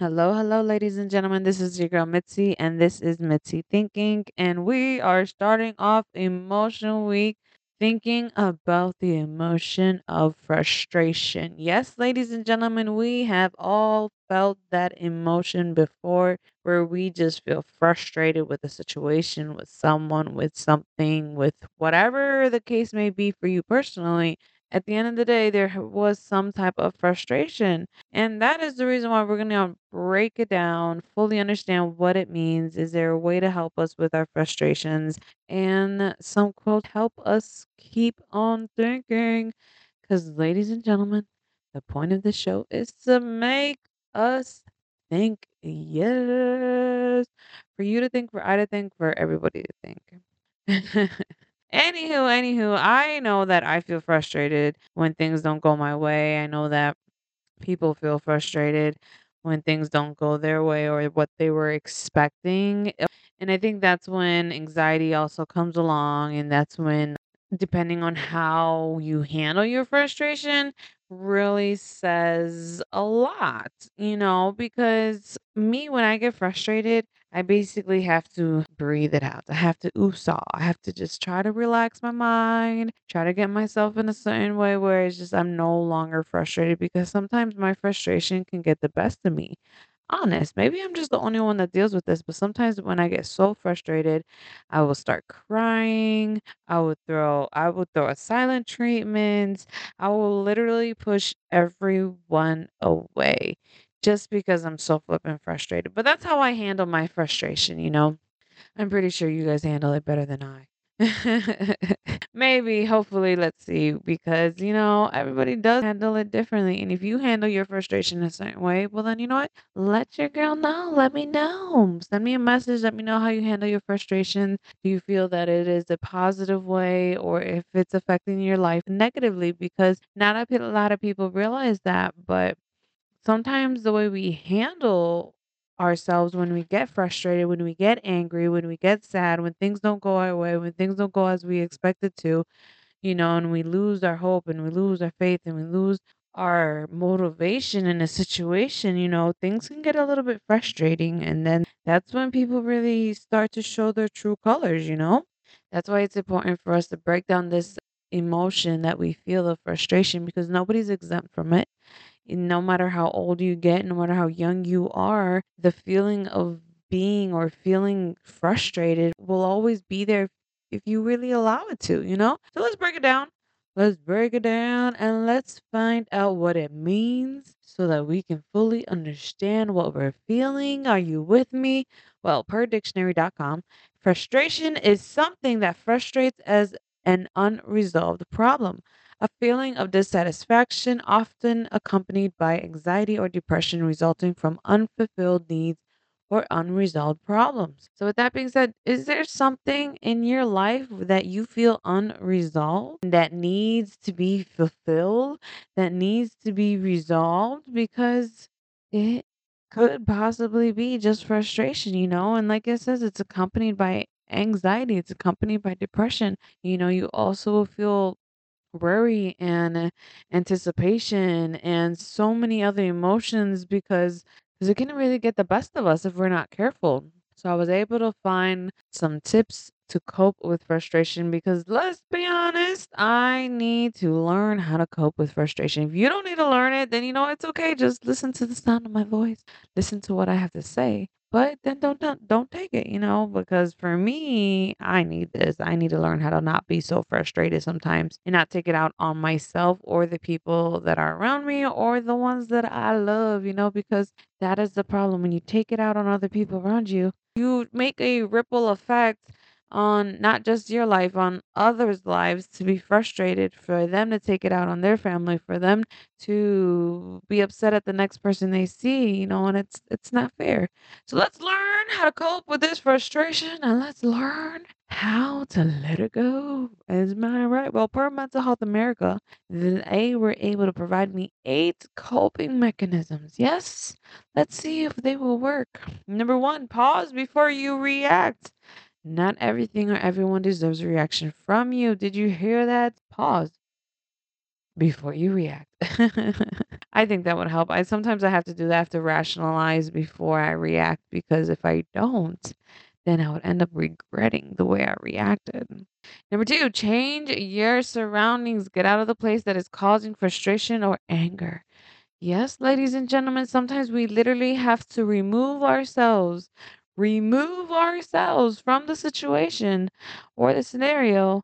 Hello, hello, ladies and gentlemen. This is your girl Mitzi, and this is Mitzi Thinking. And we are starting off Emotion Week thinking about the emotion of frustration. Yes, ladies and gentlemen, we have all felt that emotion before where we just feel frustrated with a situation, with someone, with something, with whatever the case may be for you personally. At the end of the day, there was some type of frustration and that is the reason why we're going to break it down, fully understand what it means. Is there a way to help us with our frustrations? And some quote help us keep on thinking. Because, ladies and gentlemen, the point of the show is to make us think. Yes. For you to think, for I to think, for everybody to think. anywho, anywho, I know that I feel frustrated when things don't go my way. I know that people feel frustrated when things don't go their way or what they were expecting. Uh, And I think that's when anxiety also comes along, and that's when, depending on how you handle your frustration, really says a lot, you know, because me, when I get frustrated, I basically have to breathe it out. I have to ooh-saw. Ah. I have to just try to relax my mind, try to get myself in a certain way where it's just I'm no longer frustrated because sometimes my frustration can get the best of me. Honest, maybe I'm just the only one that deals with this, but sometimes when I get so frustrated, I will start crying. I would throw I would throw a silent treatment. I will literally push everyone away just because I'm so flipping frustrated. But that's how I handle my frustration, you know? I'm pretty sure you guys handle it better than I. Maybe, hopefully, let's see, because you know, everybody does handle it differently. And if you handle your frustration a certain way, well, then you know what? Let your girl know. Let me know. Send me a message. Let me know how you handle your frustration. Do you feel that it is a positive way or if it's affecting your life negatively? Because not a lot of people realize that, but sometimes the way we handle ourselves when we get frustrated, when we get angry, when we get sad, when things don't go our way, when things don't go as we expected to, you know, and we lose our hope and we lose our faith and we lose our motivation in a situation, you know, things can get a little bit frustrating. And then that's when people really start to show their true colors, you know? That's why it's important for us to break down this emotion that we feel of frustration because nobody's exempt from it no matter how old you get, no matter how young you are, the feeling of being or feeling frustrated will always be there if you really allow it to, you know? So let's break it down. Let's break it down and let's find out what it means so that we can fully understand what we're feeling. Are you with me? Well, per dictionary.com, frustration is something that frustrates as an unresolved problem a feeling of dissatisfaction, often accompanied by anxiety or depression resulting from unfulfilled needs or unresolved problems. So, with that being said, is there something in your life that you feel unresolved that needs to be fulfilled, that needs to be resolved? Because it could possibly be just frustration, you know? And like it says, it's accompanied by anxiety, it's accompanied by depression. You know, you also will feel worry and anticipation and so many other emotions because because it can really get the best of us if we're not careful. So I was able to find some tips to cope with frustration because let's be honest, I need to learn how to cope with frustration. If you don't need to learn it, then you know it's okay. Just listen to the sound of my voice. Listen to what I have to say. But then don't don't don't take it, you know, because for me, I need this. I need to learn how to not be so frustrated sometimes and not take it out on myself or the people that are around me or the ones that I love, you know, because that is the problem. When you take it out on other people around you, you make a ripple effect on not just your life, on others' lives to be frustrated, for them to take it out on their family, for them to be upset at the next person they see, you know, and it's it's not fair. So let's learn how to cope with this frustration and let's learn how to let it go. Is my right? Well, per Mental Health America, they were able to provide me eight coping mechanisms. Yes, let's see if they will work. Number one, pause before you react. Not everything or everyone deserves a reaction from you. Did you hear that? Pause. before you react. I think that would help. I sometimes I have to do that. I have to rationalize before I react because if I don't, then I would end up regretting the way I reacted. Number two, change your surroundings. Get out of the place that is causing frustration or anger. Yes, ladies and gentlemen, sometimes we literally have to remove ourselves, remove ourselves from the situation or the scenario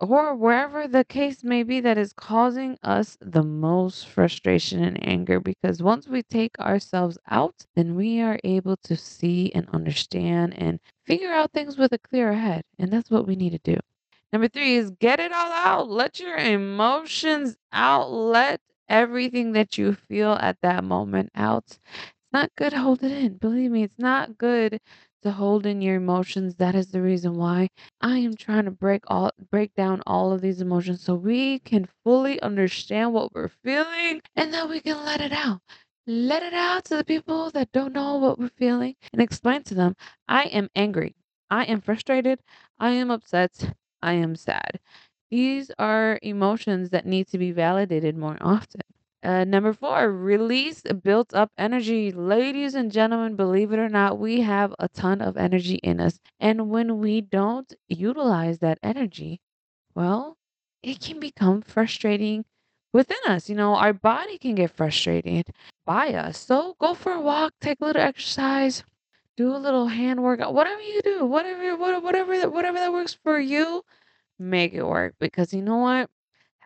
or wherever the case may be that is causing us the most frustration and anger. Because once we take ourselves out, then we are able to see and understand and figure out things with a clearer head. And that's what we need to do. Number three is get it all out. Let your emotions out. Let everything that you feel at that moment out. Not good to hold it in. Believe me, it's not good to hold in your emotions. That is the reason why I am trying to break all break down all of these emotions so we can fully understand what we're feeling and then we can let it out. Let it out to the people that don't know what we're feeling and explain to them, I am angry. I am frustrated. I am upset. I am sad. These are emotions that need to be validated more often. Uh, number four, release built up energy. Ladies and gentlemen, believe it or not, we have a ton of energy in us. And when we don't utilize that energy, well, it can become frustrating within us. You know, our body can get frustrated by us. So go for a walk, take a little exercise, do a little hand workout, whatever you do, whatever, what- whatever, that- whatever that works for you make it work because you know what?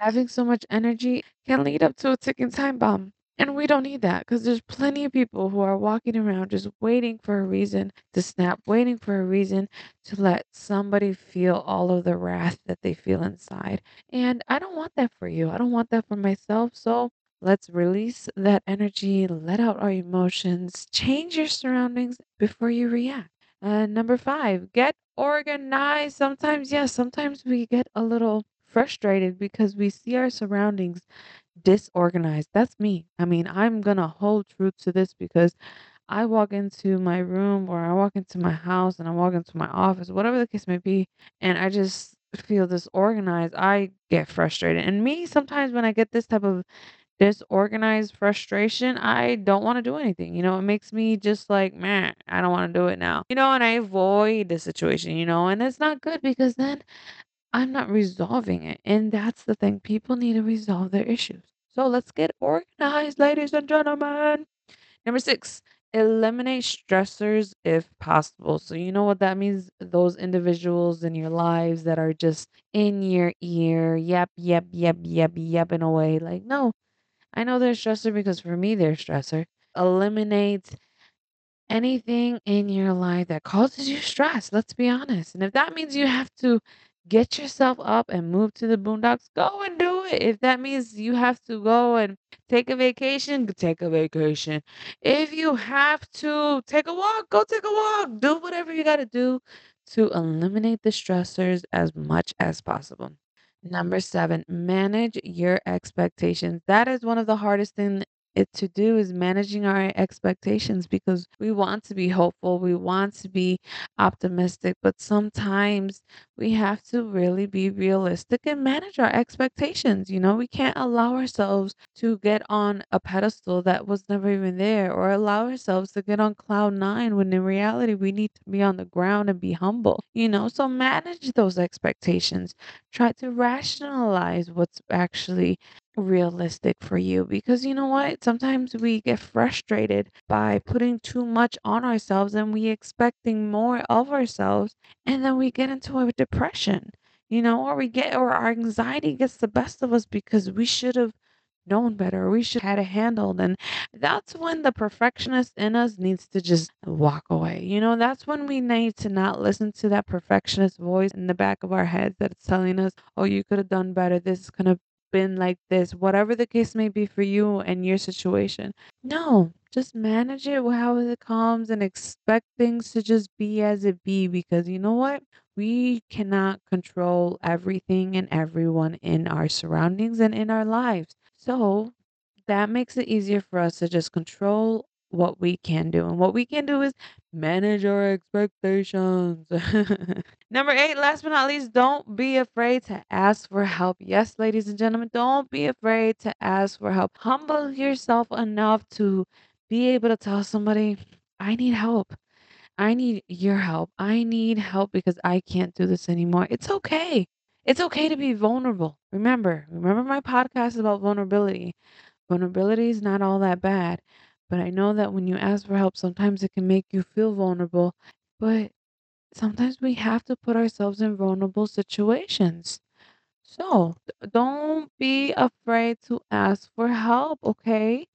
Having so much energy can lead up to a ticking time bomb. And we don't need that because there's plenty of people who are walking around just waiting for a reason to snap, waiting for a reason to let somebody feel all of the wrath that they feel inside. And I don't want that for you. I don't want that for myself. So let's release that energy, let out our emotions, change your surroundings before you react. Uh, number five, get organized. Sometimes, yes, sometimes we get a little frustrated because we see our surroundings disorganized. That's me. I mean, I'm gonna hold true to this because I walk into my room or I walk into my house and I walk into my office, whatever the case may be, and I just feel disorganized. I get frustrated. And me, sometimes when I get this type of disorganized frustration, I don't wanna do anything, you know, it makes me just like, man, I don't wanna do it now." You know, and I avoid the situation, you know, and it's not good because then I'm not resolving it, and that's the thing, people need to resolve their issues. So let's get organized, ladies and gentlemen. Number 6, eliminate stressors if possible. So you know what that means? Those individuals in your lives that are just in your ear, yep, yep, yep, yep, yep in a way, like, no, I know they're stressor because for me, they're stressor. Eliminate anything in your life that causes you stress. Let's be honest. And if that means you have to get yourself up and move to the boondocks, go and do it. If that means you have to go and take a vacation, take a vacation. If you have to take a walk, go take a walk. Do whatever you got to do to eliminate the stressors as much as possible. Number 7, manage your expectations. That is one of the hardest thing it to do is managing our expectations because we want to be hopeful, we want to be optimistic, but sometimes we have to really be realistic and manage our expectations. You know, we can't allow ourselves to get on a pedestal that was never even there or allow ourselves to get on cloud nine when in reality we need to be on the ground and be humble. You know, so manage those expectations try to rationalize what's actually realistic for you because you know what? Sometimes we get frustrated by putting too much on ourselves and we expecting more of ourselves and then we get into a depression you know or we get or our anxiety gets the best of us because we should have known better we should have had it handled and that's when the perfectionist in us needs to just walk away you know? That's when we need to not listen to that perfectionist voice in the back of our heads that's telling us oh you could have done better. This could have been like this whatever the case may be for you and your situation. No just manage it how it comes and expect things to just be as it be because you know what? We cannot control everything and everyone in our surroundings and in our lives. So that makes it easier for us to just control what we can do. And what we can do is manage our expectations. Number eight, last but not least, don't be afraid to ask for help. Yes, ladies and gentlemen, don't be afraid to ask for help. Humble yourself enough to be able to tell somebody, I need help. I need your help. I need help because I can't do this anymore. It's okay. It's okay to be vulnerable. Remember, remember my podcast about vulnerability. Vulnerability is not all that bad, but I know that when you ask for help, sometimes it can make you feel vulnerable. But sometimes we have to put ourselves in vulnerable situations. So don't be afraid to ask for help, okay?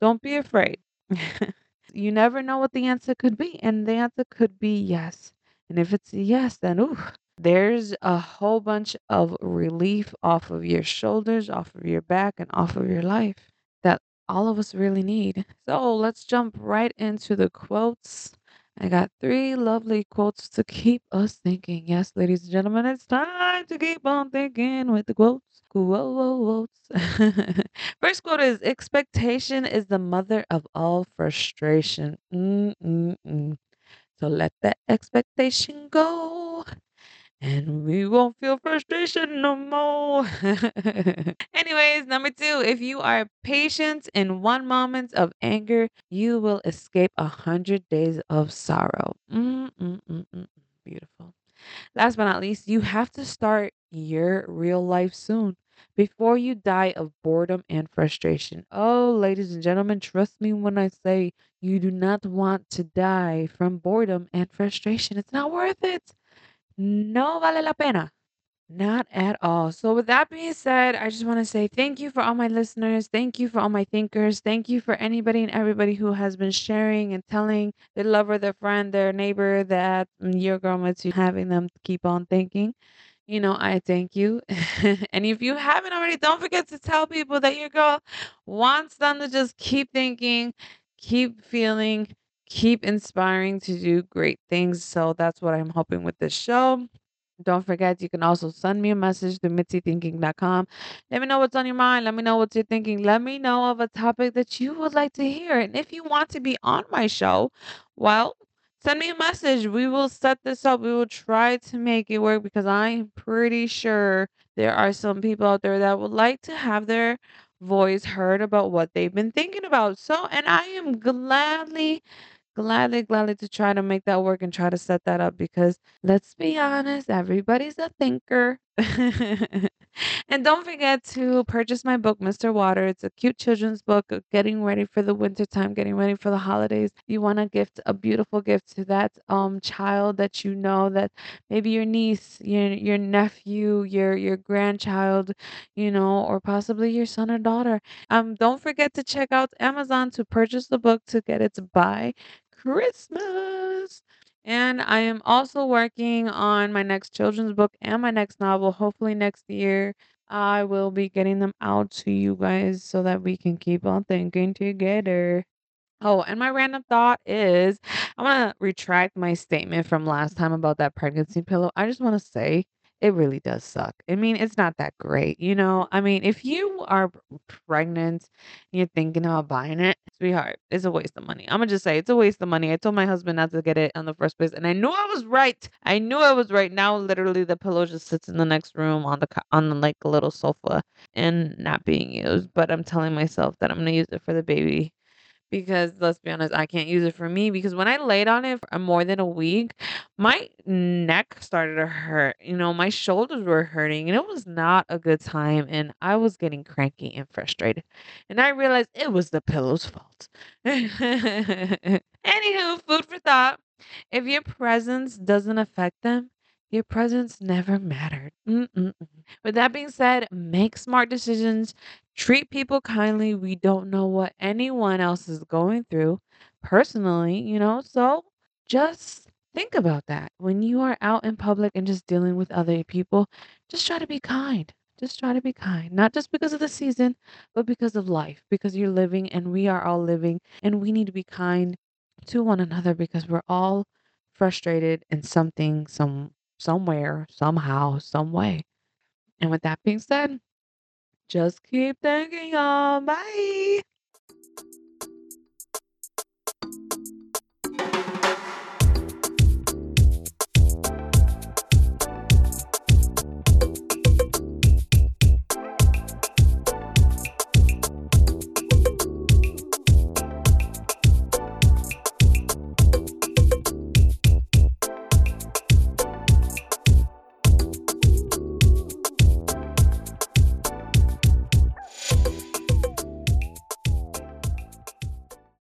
Don't be afraid. You never know what the answer could be, and the answer could be yes. And if it's a yes, then ooh, there's a whole bunch of relief off of your shoulders, off of your back, and off of your life all of us really need. So let's jump right into the quotes. I got three lovely quotes to keep us thinking. Yes, ladies and gentlemen, it's time to keep on thinking with the quotes. Quotes. First quote is expectation is the mother of all frustration. Mm-mm-mm. So let that expectation go and we won't feel frustration no more. Anyways, number two, if you are patient in one moment of anger, you will escape a hundred days of sorrow. Mm-mm-mm-mm. Beautiful. Last but not least, you have to start your real life soon before you die of boredom and frustration. Oh, ladies and gentlemen, trust me when I say you do not want to die from boredom and frustration. It's not worth it. No vale la pena. Not at all. So, with that being said, I just want to say thank you for all my listeners. Thank you for all my thinkers. Thank you for anybody and everybody who has been sharing and telling their lover, their friend, their neighbor that mm, your girl went to having them keep on thinking. You know, I thank you. and if you haven't already, don't forget to tell people that your girl wants them to just keep thinking, keep feeling, keep inspiring to do great things. So, that's what I'm hoping with this show. Don't forget, you can also send me a message to mitzithinking.com. Let me know what's on your mind. Let me know what you're thinking. Let me know of a topic that you would like to hear. And if you want to be on my show, well, send me a message. We will set this up. We will try to make it work because I'm pretty sure there are some people out there that would like to have their voice heard about what they've been thinking about. So, and I am gladly Gladly, gladly to try to make that work and try to set that up because let's be honest, everybody's a thinker. and don't forget to purchase my book, Mr. Water. It's a cute children's book, uh, getting ready for the winter time, getting ready for the holidays. You want to gift a beautiful gift to that um child that you know that maybe your niece, your your nephew, your your grandchild, you know, or possibly your son or daughter. Um, don't forget to check out Amazon to purchase the book to get it to buy Christmas. And I am also working on my next children's book and my next novel. Hopefully, next year, I will be getting them out to you guys so that we can keep on thinking together. Oh, and my random thought is I want to retract my statement from last time about that pregnancy pillow. I just want to say it really does suck. I mean, it's not that great, you know? I mean, if you are pregnant and you're thinking about buying it, sweetheart, it's a waste of money. I'm gonna just say it's a waste of money. I told my husband not to get it in the first place, and I knew I was right. I knew I was right. Now, literally, the pillow just sits in the next room on the on the, like a little sofa and not being used. But I'm telling myself that I'm gonna use it for the baby because let's be honest, I can't use it for me because when I laid on it for more than a week, my neck started to hurt. You know, my shoulders were hurting and it was not a good time. And I was getting cranky and frustrated. And I realized it was the pillow's fault. Anywho, food for thought. If your presence doesn't affect them, your presence never mattered. Mm-mm-mm. With that being said, make smart decisions, treat people kindly. We don't know what anyone else is going through personally, you know? So just think about that. When you are out in public and just dealing with other people, just try to be kind. Just try to be kind, not just because of the season, but because of life, because you're living and we are all living, and we need to be kind to one another because we're all frustrated in something, some somewhere, somehow, some way. And with that being said, just keep thinking on. Bye.